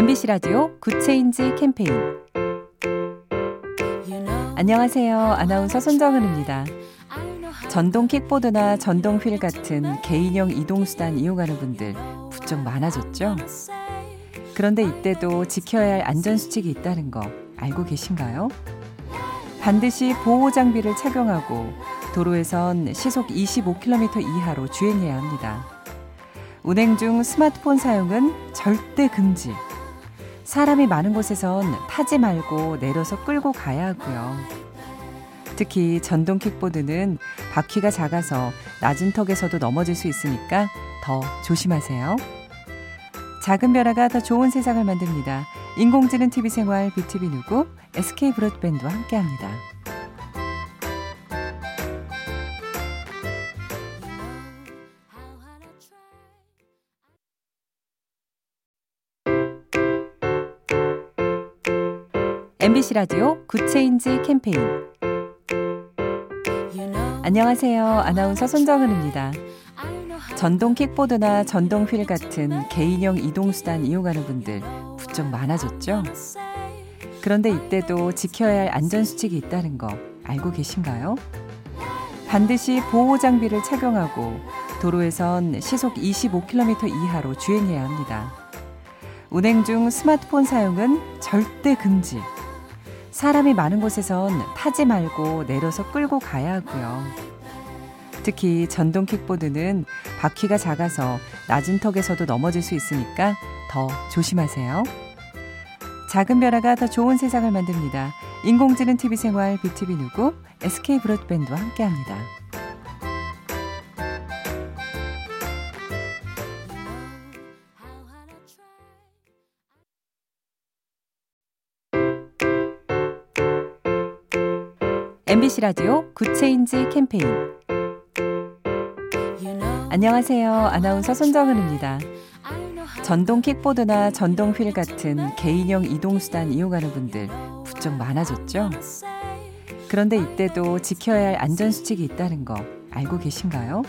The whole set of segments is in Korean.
MBC 라디오 Good Change 캠페인 안녕하세요. 아나운서 손정은입니다. 전동 킥보드나 전동 휠 같은 개인형 이동수단 이용하는 분들 부쩍 많아졌죠? 그런데 이때도 지켜야 할 안전수칙이 있다는 거 알고 계신가요? 반드시 보호 장비를 착용하고 도로에선 시속 25km 이하로 주행해야 합니다. 운행 중 스마트폰 사용은 절대 금지. 사람이 많은 곳에선 타지 말고 내려서 끌고 가야 하고요. 특히 전동 킥보드는 바퀴가 작아서 낮은 턱에서도 넘어질 수 있으니까 더 조심하세요. 작은 변화가 더 좋은 세상을 만듭니다. 인공지능 TV 생활 BTV 누구 SK 브로드밴드와 함께합니다. MBC 라디오 Good Change 캠페인 안녕하세요. 아나운서 손정은입니다. 전동 킥보드나 전동 휠 같은 개인형 이동수단 이용하는 분들 부쩍 많아졌죠? 그런데 이때도 지켜야 할 안전수칙이 있다는 거 알고 계신가요? 반드시 보호 장비를 착용하고 도로에선 시속 25km 이하로 주행해야 합니다. 운행 중 스마트폰 사용은 절대 금지. 사람이 많은 곳에선 타지 말고 내려서 끌고 가야 하고요. 특히 전동 킥보드는 바퀴가 작아서 낮은 턱에서도 넘어질 수 있으니까 더 조심하세요. 작은 변화가 더 좋은 세상을 만듭니다. 인공지능 TV 생활 BTV 누구 SK 브로드밴드와 함께합니다. MBC 라디오 Good Change 캠페인 안녕하세요. 아나운서 손정은입니다. 전동 킥보드나 전동 휠 같은 개인형 이동수단 이용하는 분들 부쩍 많아졌죠? 그런데 이때도 지켜야 할 안전수칙이 있다는 거 알고 계신가요?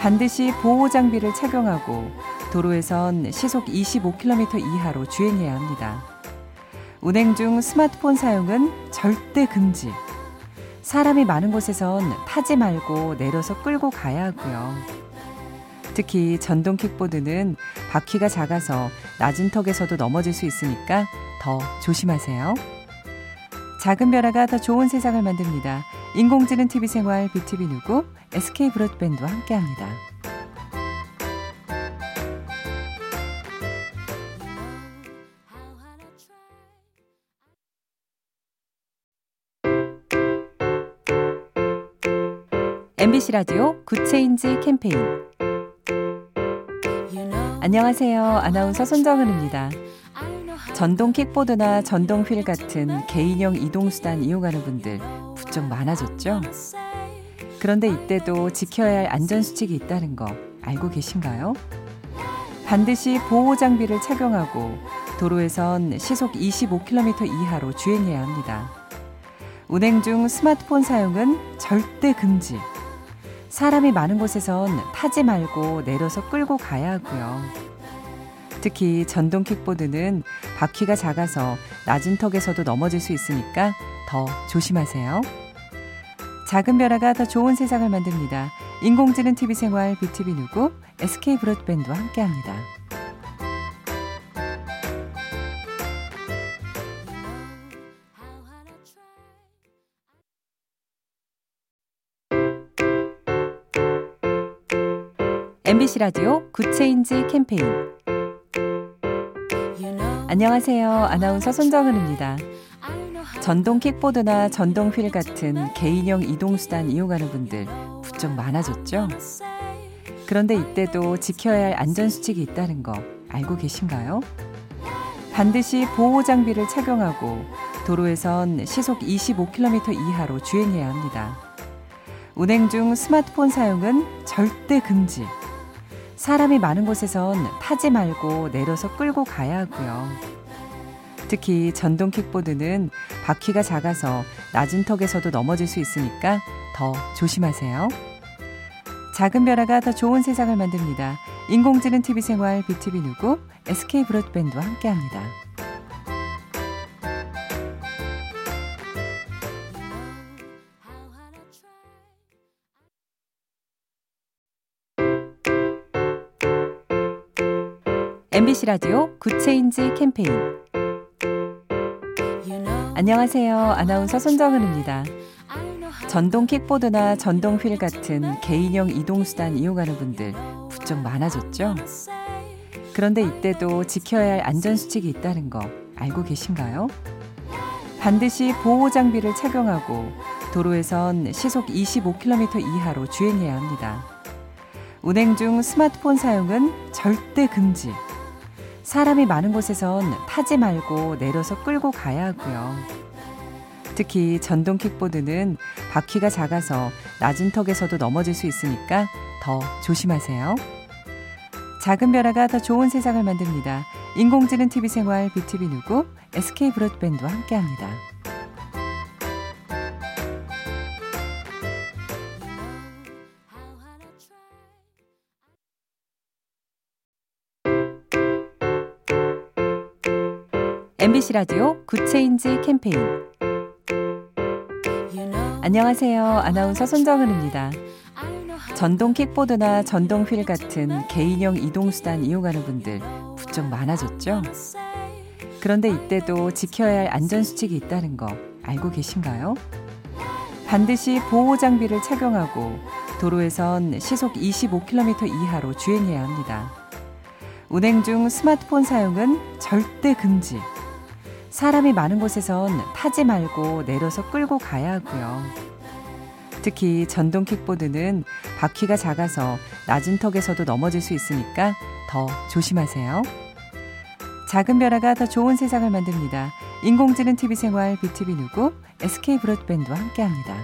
반드시 보호 장비를 착용하고 도로에선 시속 25km 이하로 주행해야 합니다. 운행 중 스마트폰 사용은 절대 금지. 사람이 많은 곳에선 타지 말고 내려서 끌고 가야 하고요. 특히 전동 킥보드는 바퀴가 작아서 낮은 턱에서도 넘어질 수 있으니까 더 조심하세요. 작은 변화가 더 좋은 세상을 만듭니다. 인공지능 TV 생활 BTV 누구 SK 브로드밴드와 함께합니다. MBC 라디오 Good Change 캠페인 안녕하세요. 아나운서 손정은입니다. 전동 킥보드나 전동 휠 같은 개인형 이동수단 이용하는 분들 부쩍 많아졌죠? 그런데 이때도 지켜야 할 안전수칙이 있다는 거 알고 계신가요? 반드시 보호 장비를 착용하고 도로에선 시속 25km 이하로 주행해야 합니다. 운행 중 스마트폰 사용은 절대 금지. 사람이 많은 곳에선 타지 말고 내려서 끌고 가야 하고요. 특히 전동 킥보드는 바퀴가 작아서 낮은 턱에서도 넘어질 수 있으니까 더 조심하세요. 작은 변화가 더 좋은 세상을 만듭니다. 인공지능 TV 생활 BTV 누구 SK 브로드밴드와 함께합니다. MBC 라디오 Good Change 캠페인 안녕하세요. 아나운서 손정은입니다. 전동 킥보드나 전동 휠 같은 개인형 이동수단 이용하는 분들 부쩍 많아졌죠? 그런데 이때도 지켜야 할 안전수칙이 있다는 거 알고 계신가요? 반드시 보호 장비를 착용하고 도로에선 시속 25km 이하로 주행해야 합니다. 운행 중 스마트폰 사용은 절대 금지. 사람이 많은 곳에선 타지 말고 내려서 끌고 가야 하고요. 특히 전동 킥보드는 바퀴가 작아서 낮은 턱에서도 넘어질 수 있으니까 더 조심하세요. 작은 변화가 더 좋은 세상을 만듭니다. 인공지능 TV 생활 BTV 누구 SK 브로드밴드와 함께합니다. MBC 라디오 Good Change 캠페인 안녕하세요. 아나운서 손정은입니다. 전동 킥보드나 전동 휠 같은 개인형 이동수단 이용하는 분들 부쩍 많아졌죠? 그런데 이때도 지켜야 할 안전수칙이 있다는 거 알고 계신가요? 반드시 보호 장비를 착용하고 도로에선 시속 25km 이하로 주행해야 합니다. 운행 중 스마트폰 사용은 절대 금지. 사람이 많은 곳에선 타지 말고 내려서 끌고 가야 하고요. 특히 전동 킥보드는 바퀴가 작아서 낮은 턱에서도 넘어질 수 있으니까 더 조심하세요. 작은 변화가 더 좋은 세상을 만듭니다. 인공지능 TV 생활 BTV 누구 SK 브로드밴드와 함께합니다. MBC 라디오 Good Change 캠페인 안녕하세요. 아나운서 손정은입니다. 전동 킥보드나 전동 휠 같은 개인형 이동수단 이용하는 분들 부쩍 많아졌죠? 그런데 이때도 지켜야 할 안전수칙이 있다는 거 알고 계신가요? 반드시 보호 장비를 착용하고 도로에선 시속 25km 이하로 주행해야 합니다. 운행 중 스마트폰 사용은 절대 금지. 사람이 많은 곳에선 타지 말고 내려서 끌고 가야 하고요. 특히 전동 킥보드는 바퀴가 작아서 낮은 턱에서도 넘어질 수 있으니까 더 조심하세요. 작은 변화가 더 좋은 세상을 만듭니다. 인공지능 TV 생활 BTV 누구 SK 브로드밴드와 함께합니다.